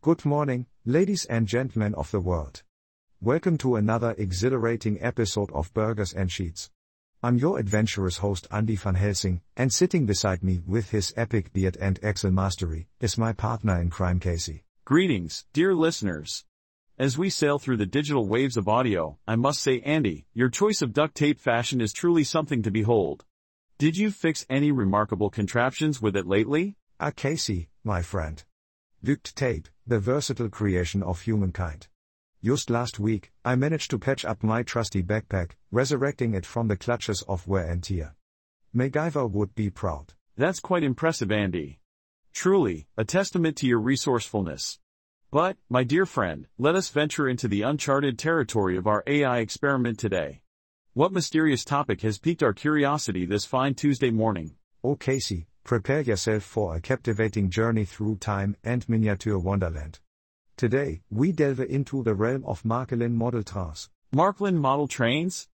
Good morning, ladies and gentlemen of the world. Welcome to another exhilarating episode of Burgers and Sheets. I'm your adventurous host Andy van Helsing, and sitting beside me with his epic beard and Excel mastery is my partner in crime Casey. Greetings, dear listeners. As we sail through the digital waves of audio, I must say Andy, your choice of duct tape fashion is truly something to behold. Did you fix any remarkable contraptions with it lately? Ah Casey, my friend. Duct tape, the versatile creation of humankind. Just last week, I managed to patch up my trusty backpack, resurrecting it from the clutches of wear and tear. MacGyver would be proud. That's quite impressive, Andy. Truly, a testament to your resourcefulness. But, my dear friend, let us venture into the uncharted territory of our AI experiment today. What mysterious topic has piqued our curiosity this fine Tuesday morning? Oh Casey, prepare yourself for a captivating journey through time and miniature wonderland. Today, we delve into the realm of Marklin model trains. Marklin model trains?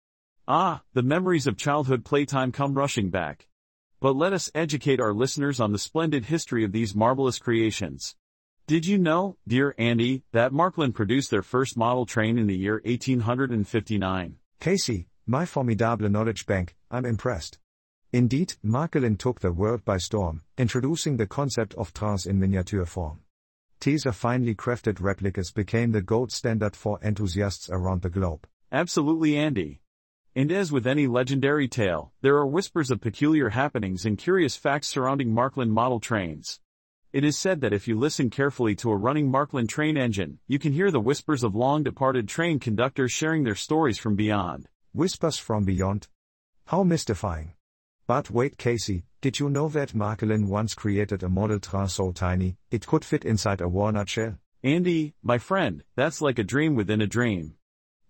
Ah, the memories of childhood playtime come rushing back. But let us educate our listeners on the splendid history of these marvelous creations. Did you know, dear Andy, that Marklin produced their first model train in the year 1859? Casey, my formidable knowledge bank, I'm impressed. Indeed, Marklin took the world by storm, introducing the concept of trains in miniature form. These finely crafted replicas became the gold standard for enthusiasts around the globe. Absolutely, Andy. And as with any legendary tale, there are whispers of peculiar happenings and curious facts surrounding Marklin model trains. It is said that if you listen carefully to a running Marklin train engine, you can hear the whispers of long departed train conductors sharing their stories from beyond. Whispers from beyond? How mystifying. But wait Casey, did you know that Marklin once created a model train so tiny, it could fit inside a walnut shell? Andy, my friend, that's like a dream within a dream.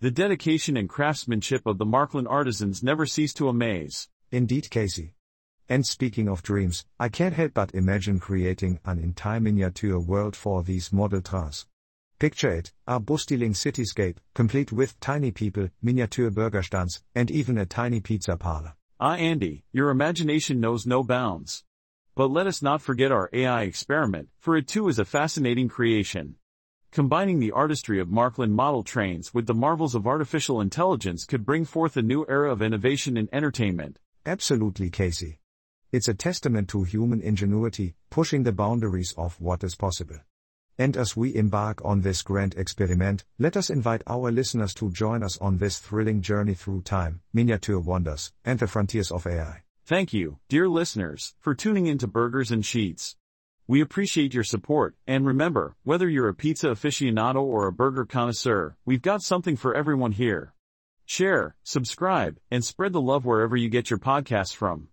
The dedication and craftsmanship of the Marklin artisans never cease to amaze. Indeed Casey. And speaking of dreams, I can't help but imagine creating an entire miniature world for these model trains. Picture it, a bustling cityscape, complete with tiny people, miniature burger stands, and even a tiny pizza parlor. Ah Andy, your imagination knows no bounds. But let us not forget our AI experiment, for it too is a fascinating creation. Combining the artistry of Marklin model trains with the marvels of artificial intelligence could bring forth a new era of innovation in entertainment. Absolutely, Casey. It's a testament to human ingenuity, pushing the boundaries of what is possible. And as we embark on this grand experiment, let us invite our listeners to join us on this thrilling journey through time, miniature wonders, and the frontiers of AI. Thank you, dear listeners, for tuning into Burgers and Sheets. We appreciate your support, and remember, whether you're a pizza aficionado or a burger connoisseur, we've got something for everyone here. Share, subscribe, and spread the love wherever you get your podcasts from.